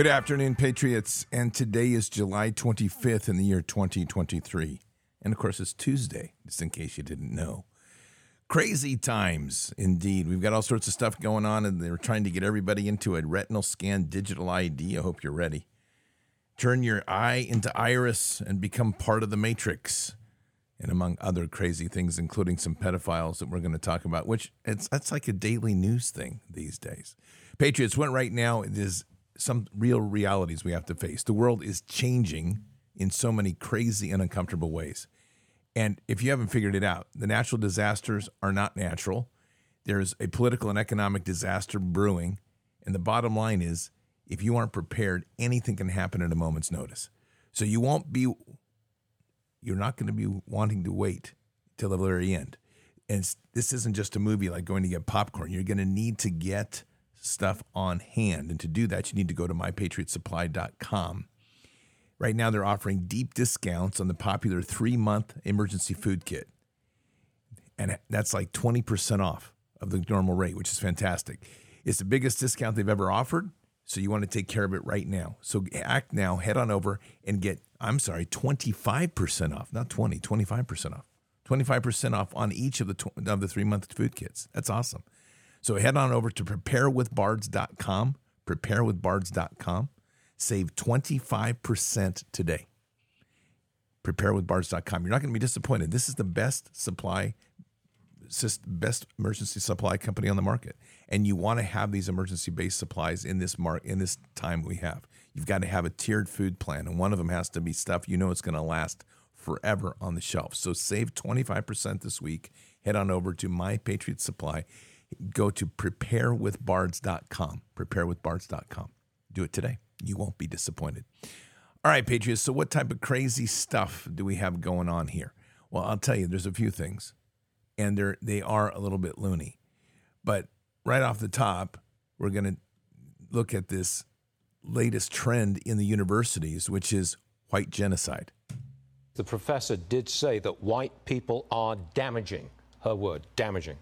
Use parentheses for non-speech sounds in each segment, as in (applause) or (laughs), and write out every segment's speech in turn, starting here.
Good afternoon, Patriots. And today is July 25th in the year 2023. And of course, it's Tuesday, just in case you didn't know. Crazy times, indeed. We've got all sorts of stuff going on, and they're trying to get everybody into a retinal scan digital ID. I hope you're ready. Turn your eye into iris and become part of the matrix. And among other crazy things, including some pedophiles that we're going to talk about, which it's that's like a daily news thing these days. Patriots, what right now is some real realities we have to face. The world is changing in so many crazy and uncomfortable ways. And if you haven't figured it out, the natural disasters are not natural. There's a political and economic disaster brewing. And the bottom line is if you aren't prepared, anything can happen at a moment's notice. So you won't be, you're not going to be wanting to wait till the very end. And this isn't just a movie like going to get popcorn. You're going to need to get stuff on hand. And to do that, you need to go to mypatriotsupply.com. Right now, they're offering deep discounts on the popular three month emergency food kit. And that's like 20% off of the normal rate, which is fantastic. It's the biggest discount they've ever offered. So you want to take care of it right now. So act now, head on over and get, I'm sorry, 25% off, not 20, 25% off. 25% off on each of the, tw- of the three month food kits. That's awesome. So head on over to preparewithbards.com, preparewithbards.com. Save 25% today. Preparewithbards.com. You're not going to be disappointed. This is the best supply, best emergency supply company on the market. And you want to have these emergency based supplies in this mark in this time we have. You've got to have a tiered food plan, and one of them has to be stuff you know it's going to last forever on the shelf. So save 25% this week. Head on over to My Patriot Supply go to preparewithbards.com. Preparewithbards.com. Do it today. You won't be disappointed. All right, Patriots. So, what type of crazy stuff do we have going on here? Well, I'll tell you, there's a few things, and they're they are a little bit loony. But right off the top, we're going to look at this latest trend in the universities, which is white genocide. The professor did say that white people are damaging. Her word, damaging.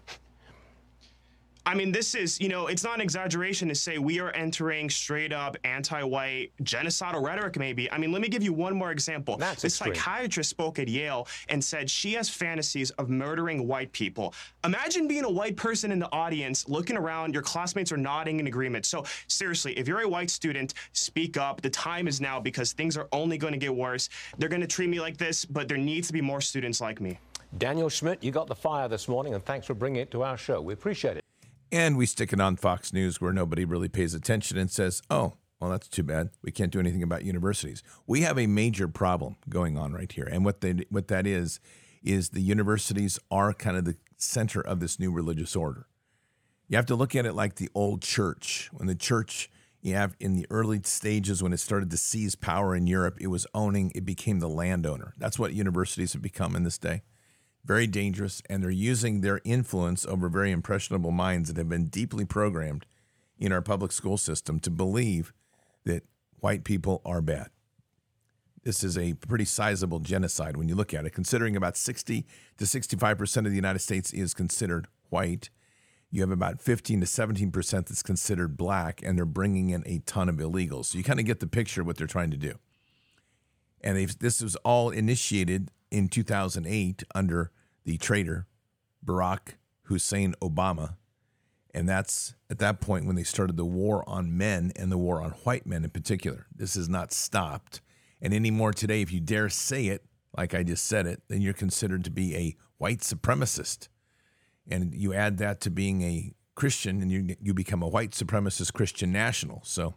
I mean, this is, you know, it's not an exaggeration to say we are entering straight up anti white genocidal rhetoric, maybe. I mean, let me give you one more example. That's this extreme. psychiatrist spoke at Yale and said she has fantasies of murdering white people. Imagine being a white person in the audience, looking around, your classmates are nodding in agreement. So, seriously, if you're a white student, speak up. The time is now because things are only going to get worse. They're going to treat me like this, but there needs to be more students like me. Daniel Schmidt, you got the fire this morning, and thanks for bringing it to our show. We appreciate it. And we stick it on Fox News where nobody really pays attention and says, oh, well, that's too bad. We can't do anything about universities. We have a major problem going on right here. And what, they, what that is, is the universities are kind of the center of this new religious order. You have to look at it like the old church. When the church, you have in the early stages when it started to seize power in Europe, it was owning, it became the landowner. That's what universities have become in this day very dangerous, and they're using their influence over very impressionable minds that have been deeply programmed in our public school system to believe that white people are bad. This is a pretty sizable genocide when you look at it, considering about 60 to 65% of the United States is considered white. You have about 15 to 17% that's considered black, and they're bringing in a ton of illegals. So you kind of get the picture of what they're trying to do. And this was all initiated in 2008 under the traitor Barack Hussein Obama. And that's at that point when they started the war on men and the war on white men in particular. This has not stopped. And anymore today, if you dare say it, like I just said it, then you're considered to be a white supremacist. And you add that to being a Christian, and you, you become a white supremacist Christian national. So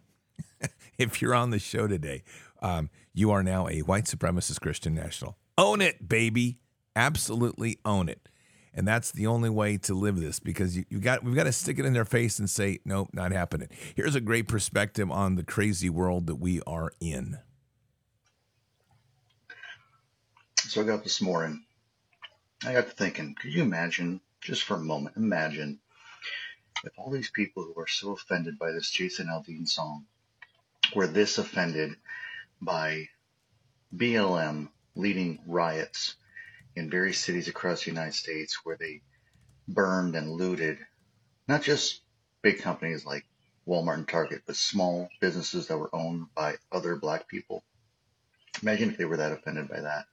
(laughs) if you're on the show today, um, you are now a white supremacist Christian national. Own it, baby. Absolutely own it. And that's the only way to live this because you, you got we've got to stick it in their face and say, nope, not happening. Here's a great perspective on the crazy world that we are in. So I got this morning. I got to thinking, could you imagine, just for a moment, imagine if all these people who are so offended by this Jason Aldean song were this offended by BLM leading riots in various cities across the United States where they burned and looted not just big companies like Walmart and Target, but small businesses that were owned by other black people. Imagine if they were that offended by that.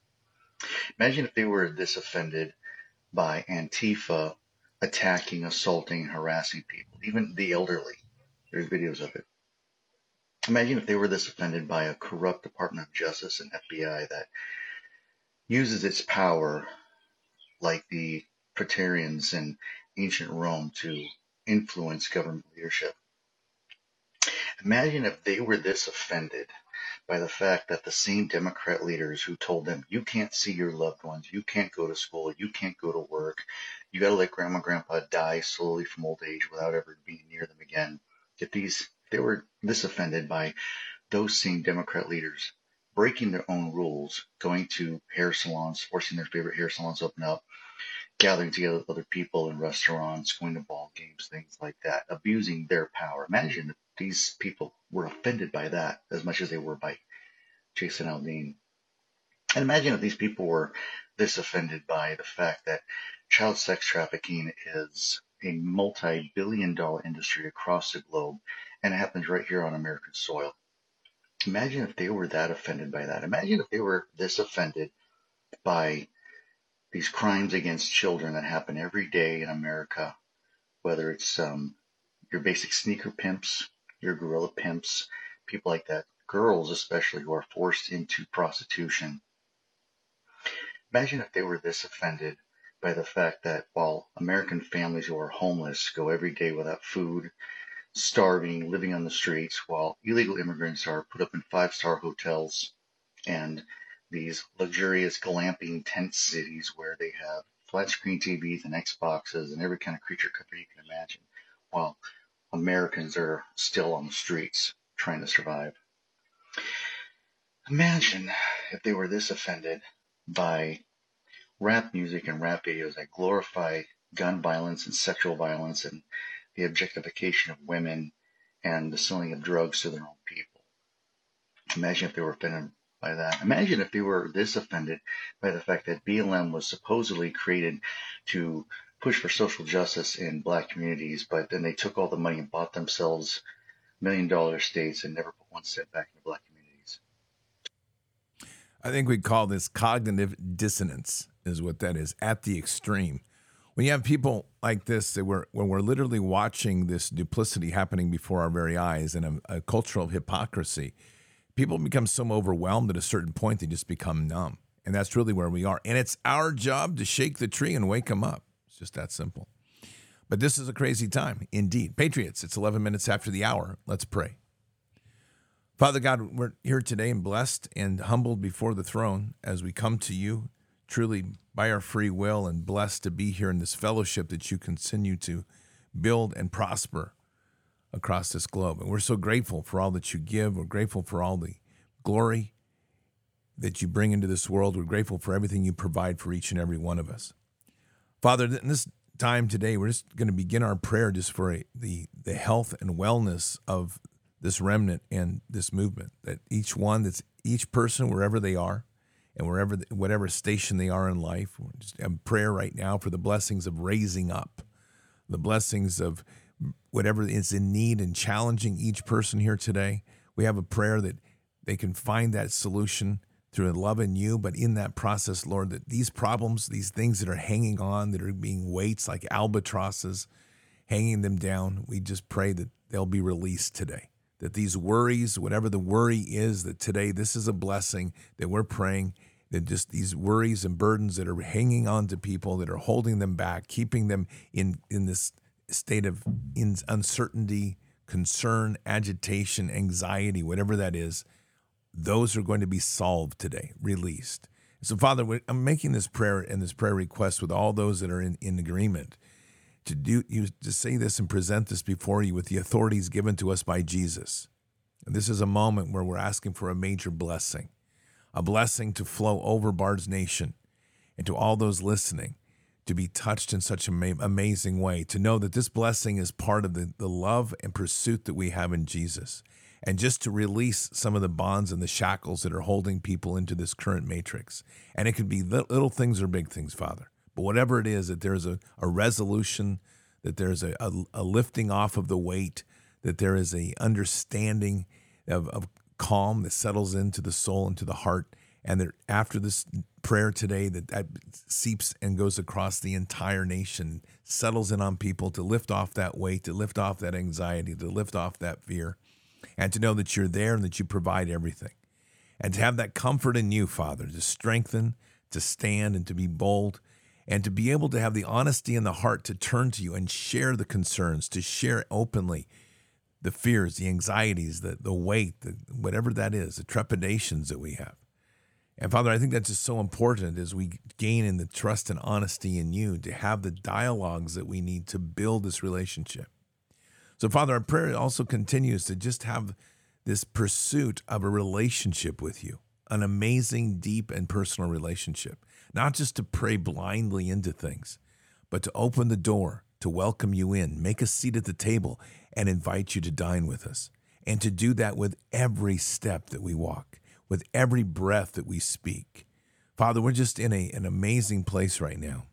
Imagine if they were this offended by Antifa attacking, assaulting, harassing people, even the elderly. There's videos of it. Imagine if they were this offended by a corrupt Department of Justice and FBI that uses its power like the Praetorians in ancient Rome to influence government leadership. Imagine if they were this offended by the fact that the same Democrat leaders who told them, you can't see your loved ones, you can't go to school, you can't go to work, you got to let grandma and grandpa die slowly from old age without ever being near them again. If these, if they were this offended by those same Democrat leaders breaking their own rules, going to hair salons, forcing their favorite hair salons open up, gathering together with other people in restaurants, going to ball games, things like that, abusing their power. Imagine if these people were offended by that as much as they were by Jason Aldean. And imagine if these people were this offended by the fact that child sex trafficking is a multi billion dollar industry across the globe and it happens right here on American soil. Imagine if they were that offended by that. Imagine if they were this offended by these crimes against children that happen every day in America, whether it's um, your basic sneaker pimps, your gorilla pimps, people like that, girls especially who are forced into prostitution. Imagine if they were this offended by the fact that while American families who are homeless go every day without food, starving, living on the streets, while illegal immigrants are put up in five star hotels and these luxurious glamping tent cities where they have flat screen TVs and Xboxes and every kind of creature comforter you can imagine, while Americans are still on the streets trying to survive. Imagine if they were this offended by rap music and rap videos that glorify gun violence and sexual violence and the objectification of women and the selling of drugs to their own people. Imagine if they were offended by that. Imagine if they were this offended by the fact that BLM was supposedly created to push for social justice in black communities, but then they took all the money and bought themselves million dollar states and never put one cent back into black communities. I think we call this cognitive dissonance, is what that is at the extreme. When you have people like this, that we're, when we're literally watching this duplicity happening before our very eyes and a, a cultural hypocrisy, people become so overwhelmed at a certain point they just become numb. And that's really where we are. And it's our job to shake the tree and wake them up. It's just that simple. But this is a crazy time, indeed. Patriots, it's 11 minutes after the hour. Let's pray. Father God, we're here today and blessed and humbled before the throne as we come to you truly by our free will and blessed to be here in this fellowship that you continue to build and prosper across this globe. And we're so grateful for all that you give. We're grateful for all the glory that you bring into this world. We're grateful for everything you provide for each and every one of us. Father, in this time today, we're just going to begin our prayer just for the, the health and wellness of this remnant and this movement, that each one, that's each person, wherever they are, and wherever whatever station they are in life. Just have prayer right now for the blessings of raising up, the blessings of whatever is in need and challenging each person here today. We have a prayer that they can find that solution through love in you, but in that process, Lord, that these problems, these things that are hanging on, that are being weights like albatrosses, hanging them down, we just pray that they'll be released today. That these worries, whatever the worry is, that today this is a blessing that we're praying that just these worries and burdens that are hanging on to people that are holding them back, keeping them in in this state of uncertainty, concern, agitation, anxiety, whatever that is, those are going to be solved today, released. So, Father, I'm making this prayer and this prayer request with all those that are in, in agreement to do you to say this and present this before you with the authorities given to us by Jesus. And this is a moment where we're asking for a major blessing a blessing to flow over Bard's Nation and to all those listening to be touched in such an amazing way, to know that this blessing is part of the, the love and pursuit that we have in Jesus. And just to release some of the bonds and the shackles that are holding people into this current matrix. And it could be little things or big things, Father. But whatever it is, that there's a, a resolution, that there's a, a, a lifting off of the weight, that there is a understanding of, of calm that settles into the soul and to the heart and that after this prayer today that that seeps and goes across the entire nation settles in on people to lift off that weight to lift off that anxiety to lift off that fear and to know that you're there and that you provide everything. And to have that comfort in you father to strengthen to stand and to be bold and to be able to have the honesty in the heart to turn to you and share the concerns to share openly the fears the anxieties the, the weight the, whatever that is the trepidations that we have and Father, I think that's just so important as we gain in the trust and honesty in you to have the dialogues that we need to build this relationship. So, Father, our prayer also continues to just have this pursuit of a relationship with you, an amazing, deep, and personal relationship, not just to pray blindly into things, but to open the door, to welcome you in, make a seat at the table, and invite you to dine with us, and to do that with every step that we walk with every breath that we speak. Father, we're just in a, an amazing place right now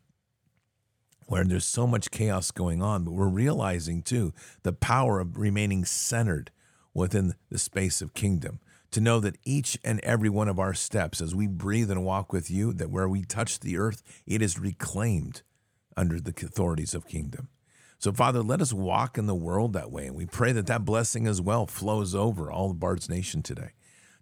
where there's so much chaos going on, but we're realizing too the power of remaining centered within the space of kingdom. To know that each and every one of our steps as we breathe and walk with you, that where we touch the earth, it is reclaimed under the authorities of kingdom. So, Father, let us walk in the world that way. And we pray that that blessing as well flows over all of Bard's Nation today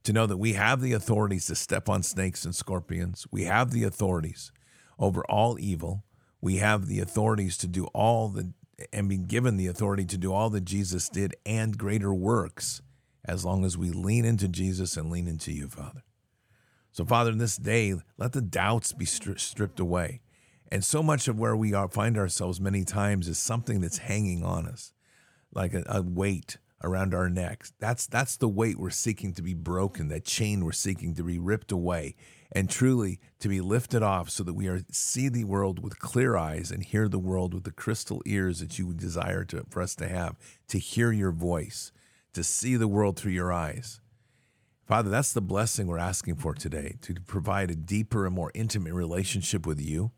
to know that we have the authorities to step on snakes and scorpions. We have the authorities over all evil. We have the authorities to do all the, and be given the authority to do all that Jesus did and greater works as long as we lean into Jesus and lean into you, Father. So, Father, in this day, let the doubts be stri- stripped away. And so much of where we are, find ourselves many times is something that's hanging on us, like a, a weight around our necks. That's that's the weight we're seeking to be broken, that chain we're seeking to be ripped away, and truly to be lifted off so that we are see the world with clear eyes and hear the world with the crystal ears that you would desire to, for us to have, to hear your voice, to see the world through your eyes. Father, that's the blessing we're asking for today, to provide a deeper and more intimate relationship with you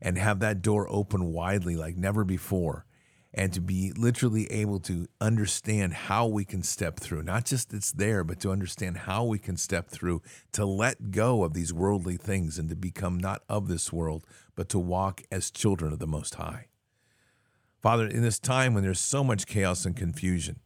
and have that door open widely like never before and to be literally able to understand how we can step through. Not just it's there, but to understand how we can step through, to let go of these worldly things and to become not of this world, but to walk as children of the Most High. Father, in this time when there's so much chaos and confusion,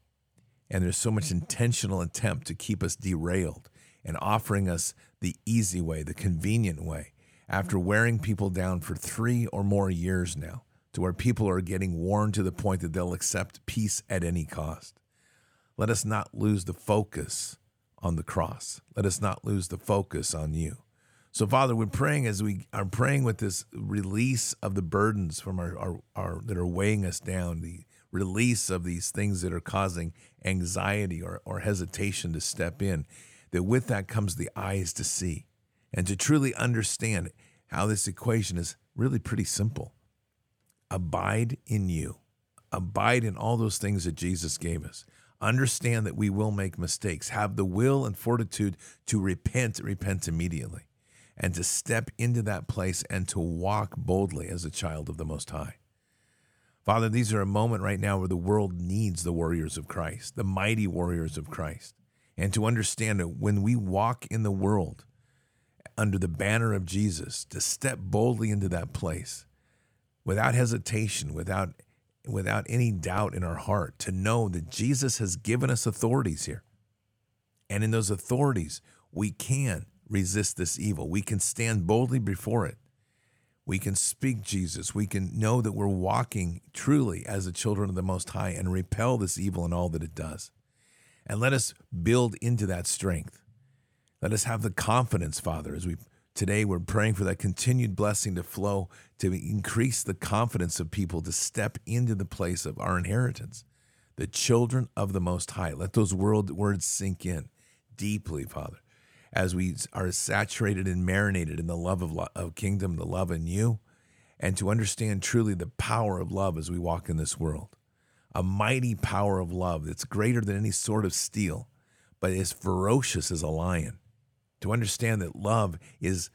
and there's so much intentional attempt to keep us derailed and offering us the easy way, the convenient way, after wearing people down for three or more years now to where people are getting worn to the point that they'll accept peace at any cost. Let us not lose the focus on the cross. Let us not lose the focus on you. So, Father, we're praying as we are praying with this release of the burdens from our, our, our that are weighing us down, the release of these things that are causing anxiety or, or hesitation to step in, that with that comes the eyes to see and to truly understand how this equation is really pretty simple abide in you. Abide in all those things that Jesus gave us. Understand that we will make mistakes. Have the will and fortitude to repent, repent immediately, and to step into that place and to walk boldly as a child of the Most High. Father, these are a moment right now where the world needs the warriors of Christ, the mighty warriors of Christ. And to understand that when we walk in the world under the banner of Jesus, to step boldly into that place without hesitation, without without any doubt in our heart, to know that Jesus has given us authorities here. And in those authorities, we can resist this evil. We can stand boldly before it. We can speak Jesus. We can know that we're walking truly as the children of the Most High and repel this evil and all that it does. And let us build into that strength. Let us have the confidence, Father, as we Today, we're praying for that continued blessing to flow to increase the confidence of people to step into the place of our inheritance, the children of the Most High. Let those world words sink in deeply, Father, as we are saturated and marinated in the love of, of kingdom, the love in you, and to understand truly the power of love as we walk in this world. A mighty power of love that's greater than any sword of steel, but as ferocious as a lion to understand that love is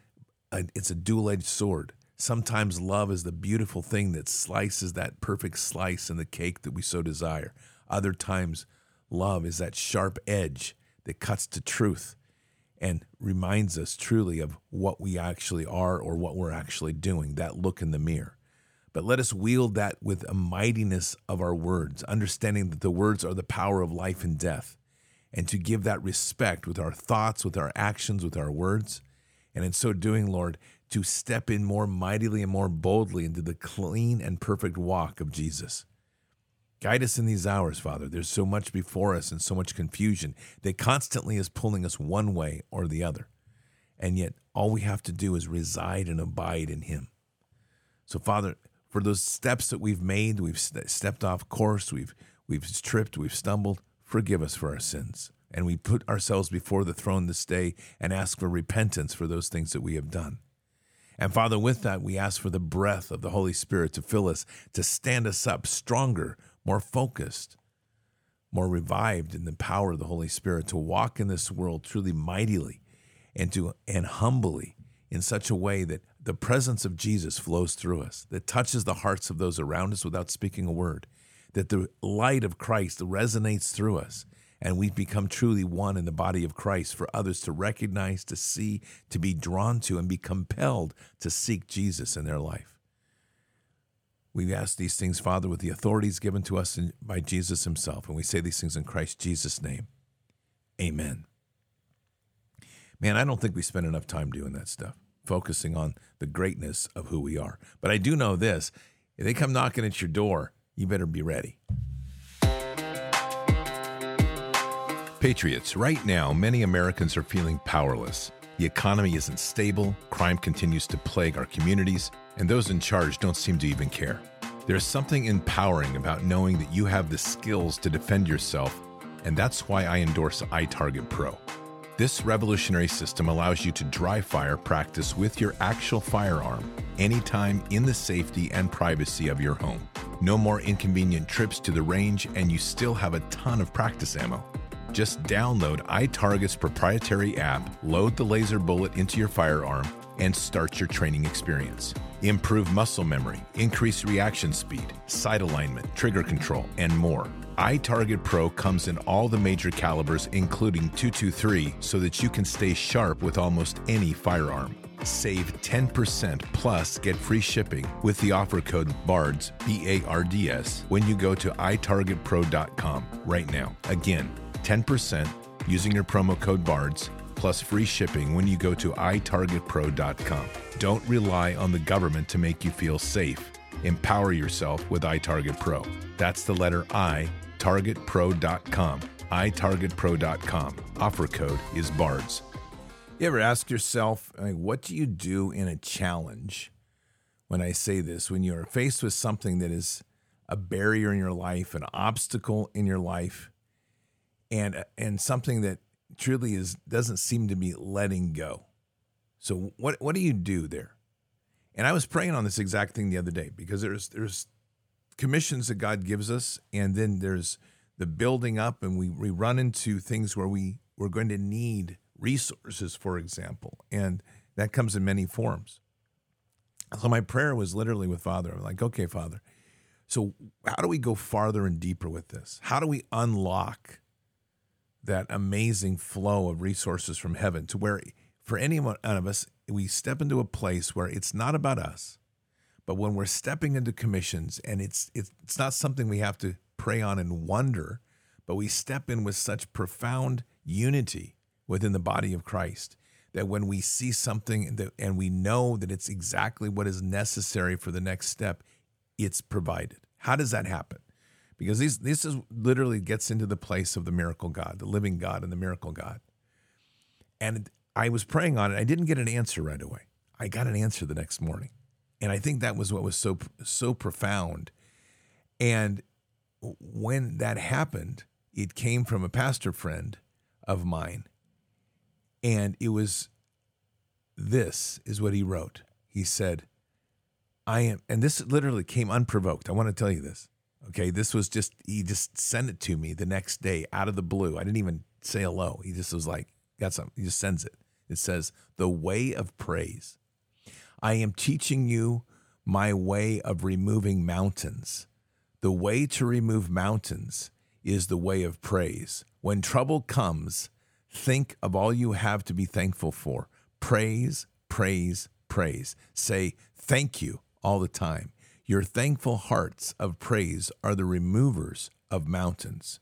a, it's a dual-edged sword. Sometimes love is the beautiful thing that slices that perfect slice in the cake that we so desire. Other times, love is that sharp edge that cuts to truth and reminds us truly of what we actually are or what we're actually doing, that look in the mirror. But let us wield that with a mightiness of our words, understanding that the words are the power of life and death, and to give that respect with our thoughts, with our actions, with our words. And in so doing, Lord, to step in more mightily and more boldly into the clean and perfect walk of Jesus. Guide us in these hours, Father. There's so much before us and so much confusion that constantly is pulling us one way or the other. And yet, all we have to do is reside and abide in Him. So, Father, for those steps that we've made, we've stepped off course, we've, we've tripped, we've stumbled, forgive us for our sins. And we put ourselves before the throne this day and ask for repentance for those things that we have done. And Father, with that, we ask for the breath of the Holy Spirit to fill us, to stand us up stronger, more focused, more revived in the power of the Holy Spirit, to walk in this world truly mightily and to and humbly in such a way that the presence of Jesus flows through us, that touches the hearts of those around us without speaking a word, that the light of Christ resonates through us, and we've become truly one in the body of Christ for others to recognize, to see, to be drawn to, and be compelled to seek Jesus in their life. We ask these things, Father, with the authorities given to us by Jesus Himself, and we say these things in Christ Jesus' name. Amen. Man, I don't think we spend enough time doing that stuff, focusing on the greatness of who we are. But I do know this if they come knocking at your door, you better be ready. Patriots, right now, many Americans are feeling powerless. The economy isn't stable, crime continues to plague our communities, and those in charge don't seem to even care. There's something empowering about knowing that you have the skills to defend yourself, and that's why I endorse iTarget Pro. This revolutionary system allows you to dry fire practice with your actual firearm anytime in the safety and privacy of your home. No more inconvenient trips to the range, and you still have a ton of practice ammo. Just download iTarget's proprietary app, load the laser bullet into your firearm, and start your training experience. Improve muscle memory, increase reaction speed, sight alignment, trigger control, and more. iTarget Pro comes in all the major calibers, including 223, so that you can stay sharp with almost any firearm. Save 10% plus get free shipping with the offer code BARDS, B A R D S, when you go to itargetpro.com right now. Again, 10% using your promo code BARDS plus free shipping when you go to itargetpro.com. Don't rely on the government to make you feel safe. Empower yourself with iTarget Pro. That's the letter I, targetpro.com. itargetpro.com. Offer code is BARDS. You ever ask yourself, like, what do you do in a challenge? When I say this, when you're faced with something that is a barrier in your life, an obstacle in your life, and and something that truly is doesn't seem to be letting go. So what what do you do there? And I was praying on this exact thing the other day because there's there's commissions that God gives us, and then there's the building up, and we, we run into things where we we're going to need resources, for example, and that comes in many forms. So my prayer was literally with Father. I'm like, okay, Father. So how do we go farther and deeper with this? How do we unlock that amazing flow of resources from heaven to where for any one of us, we step into a place where it's not about us, but when we're stepping into commissions and it's it's, it's not something we have to pray on and wonder, but we step in with such profound unity within the body of Christ that when we see something that, and we know that it's exactly what is necessary for the next step, it's provided. How does that happen? because these, this is literally gets into the place of the miracle God, the living God and the miracle God. And I was praying on it. I didn't get an answer right away. I got an answer the next morning. And I think that was what was so so profound. And when that happened, it came from a pastor friend of mine. And it was this is what he wrote. He said, I am, and this literally came unprovoked. I want to tell you this. Okay, this was just he just sent it to me the next day out of the blue. I didn't even say hello. He just was like, got something. He just sends it. It says, "The way of praise. I am teaching you my way of removing mountains. The way to remove mountains is the way of praise. When trouble comes, think of all you have to be thankful for. Praise, praise, praise. Say thank you all the time. Your thankful hearts of praise are the removers of mountains.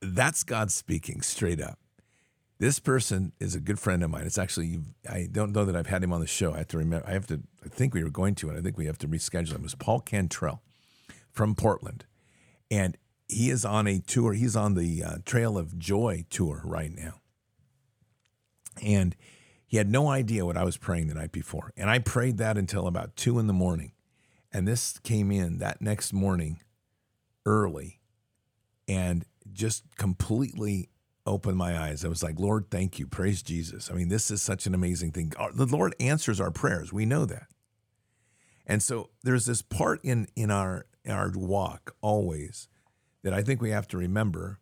That's God speaking straight up. This person is a good friend of mine. It's actually I don't know that I've had him on the show. I have to remember. I have to. I think we were going to, and I think we have to reschedule him. It was Paul Cantrell from Portland, and he is on a tour. He's on the uh, Trail of Joy tour right now, and he had no idea what I was praying the night before, and I prayed that until about two in the morning, and this came in that next morning, early, and just completely opened my eyes. I was like, Lord, thank you. Praise Jesus. I mean, this is such an amazing thing. The Lord answers our prayers. We know that. And so there's this part in in our in our walk always that I think we have to remember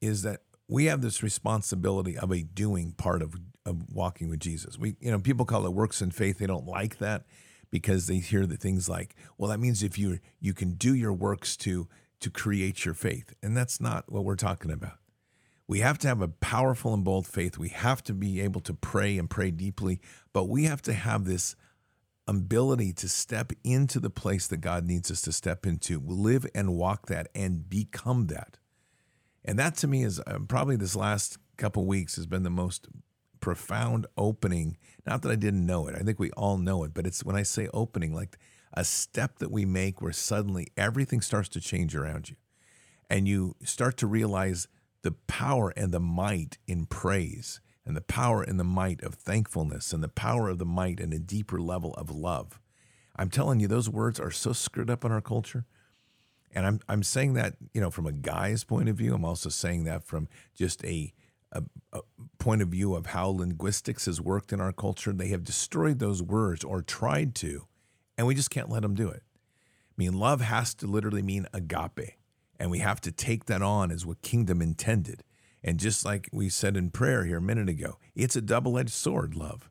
is that we have this responsibility of a doing part of, of walking with Jesus. We, you know, people call it works in faith. They don't like that because they hear the things like, well, that means if you you can do your works to to create your faith. And that's not what we're talking about. We have to have a powerful and bold faith. We have to be able to pray and pray deeply, but we have to have this ability to step into the place that God needs us to step into, live and walk that and become that. And that to me is uh, probably this last couple weeks has been the most profound opening. Not that I didn't know it, I think we all know it, but it's when I say opening, like a step that we make where suddenly everything starts to change around you. And you start to realize the power and the might in praise and the power and the might of thankfulness and the power of the might and a deeper level of love. I'm telling you, those words are so screwed up in our culture. And I'm, I'm saying that, you know, from a guy's point of view. I'm also saying that from just a, a, a point of view of how linguistics has worked in our culture. They have destroyed those words or tried to, and we just can't let them do it. I mean, love has to literally mean agape. And we have to take that on as what kingdom intended. And just like we said in prayer here a minute ago, it's a double-edged sword, love.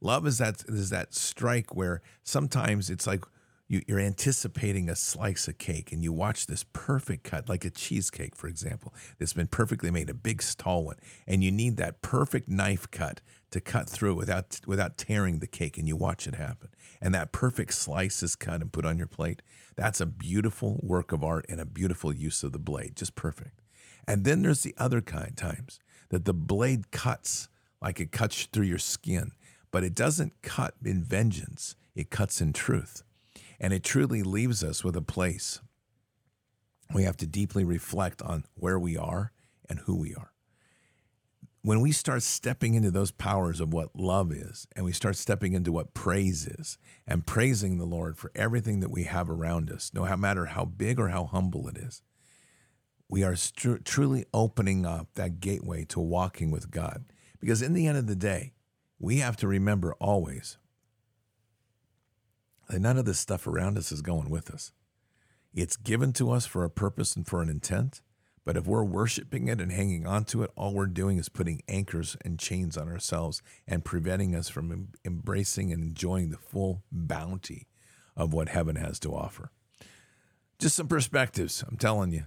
Love is that is that strike where sometimes it's like you, are anticipating a slice of cake and you watch this perfect cut, like a cheesecake, for example, that's been perfectly made, a big tall one, and you need that perfect knife cut to cut through without without tearing the cake, and you watch it happen. And that perfect slice is cut and put on your plate. That's a beautiful work of art and a beautiful use of the blade, just perfect. And then there's the other kind times that the blade cuts like it cuts through your skin, but it doesn't cut in vengeance, it cuts in truth. And it truly leaves us with a place. We have to deeply reflect on where we are and who we are. When we start stepping into those powers of what love is, and we start stepping into what praise is, and praising the Lord for everything that we have around us, no matter how big or how humble it is, we are truly opening up that gateway to walking with God. Because in the end of the day, we have to remember always that none of this stuff around us is going with us. It's given to us for a purpose and for an intent. But if we're worshiping it and hanging on to it, all we're doing is putting anchors and chains on ourselves and preventing us from em- embracing and enjoying the full bounty of what heaven has to offer. Just some perspectives, I'm telling you.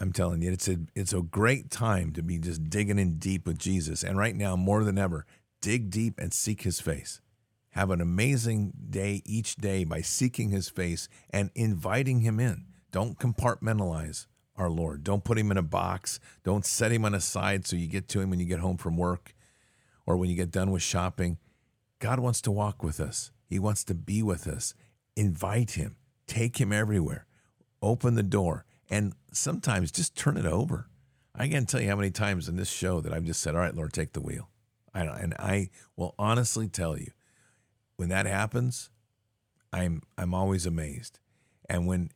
I'm telling you, it's a it's a great time to be just digging in deep with Jesus. And right now, more than ever, dig deep and seek his face. Have an amazing day each day by seeking his face and inviting him in. Don't compartmentalize our Lord. Don't put him in a box. Don't set him on a side so you get to him when you get home from work or when you get done with shopping. God wants to walk with us, He wants to be with us. Invite Him, take Him everywhere, open the door, and sometimes just turn it over. I can't tell you how many times in this show that I've just said, All right, Lord, take the wheel. I, and I will honestly tell you, when that happens, I'm I'm always amazed. And when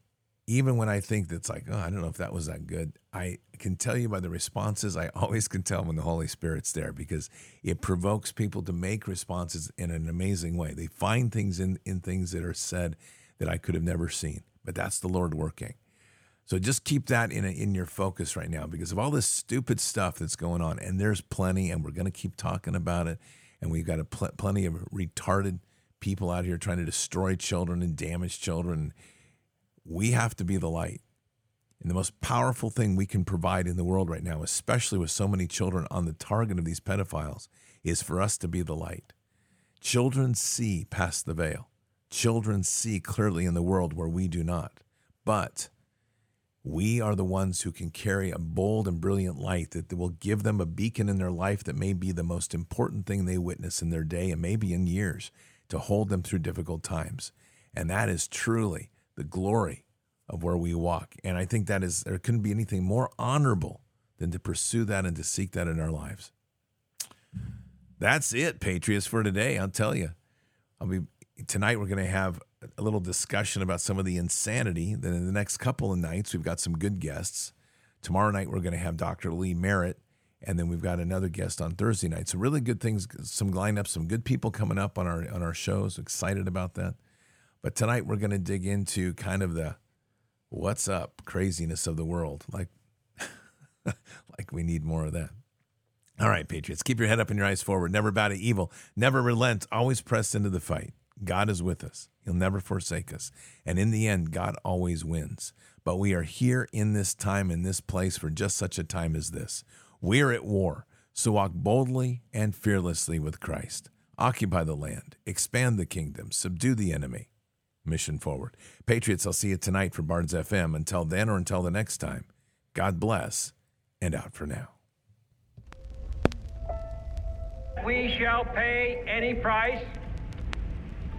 even when I think that's like, oh, I don't know if that was that good, I can tell you by the responses, I always can tell when the Holy Spirit's there because it provokes people to make responses in an amazing way. They find things in, in things that are said that I could have never seen, but that's the Lord working. So just keep that in, a, in your focus right now because of all this stupid stuff that's going on. And there's plenty, and we're going to keep talking about it. And we've got a pl- plenty of retarded people out here trying to destroy children and damage children we have to be the light. And the most powerful thing we can provide in the world right now, especially with so many children on the target of these pedophiles, is for us to be the light. Children see past the veil. Children see clearly in the world where we do not. But we are the ones who can carry a bold and brilliant light that will give them a beacon in their life that may be the most important thing they witness in their day and maybe in years to hold them through difficult times. And that is truly the glory of where we walk. And I think that is, there couldn't be anything more honorable than to pursue that and to seek that in our lives. That's it, Patriots, for today. I'll tell you. I'll be tonight. We're going to have a little discussion about some of the insanity. Then in the next couple of nights, we've got some good guests. Tomorrow night, we're going to have Dr. Lee Merritt, and then we've got another guest on Thursday night. So really good things, some lineups, some good people coming up on our on our shows. Excited about that. But tonight, we're going to dig into kind of the what's up craziness of the world. Like, (laughs) like we need more of that. All right, Patriots, keep your head up and your eyes forward. Never bow to evil. Never relent. Always press into the fight. God is with us. He'll never forsake us. And in the end, God always wins. But we are here in this time, in this place, for just such a time as this. We're at war. So walk boldly and fearlessly with Christ. Occupy the land, expand the kingdom, subdue the enemy. Mission forward. Patriots, I'll see you tonight for Bards FM. Until then or until the next time, God bless and out for now. We shall pay any price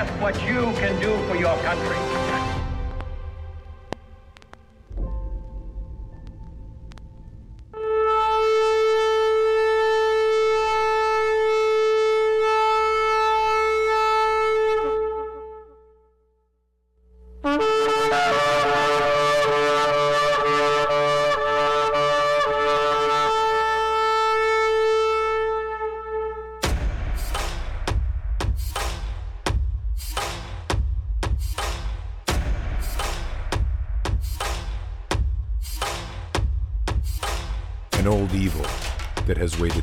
ask what you can do for your country.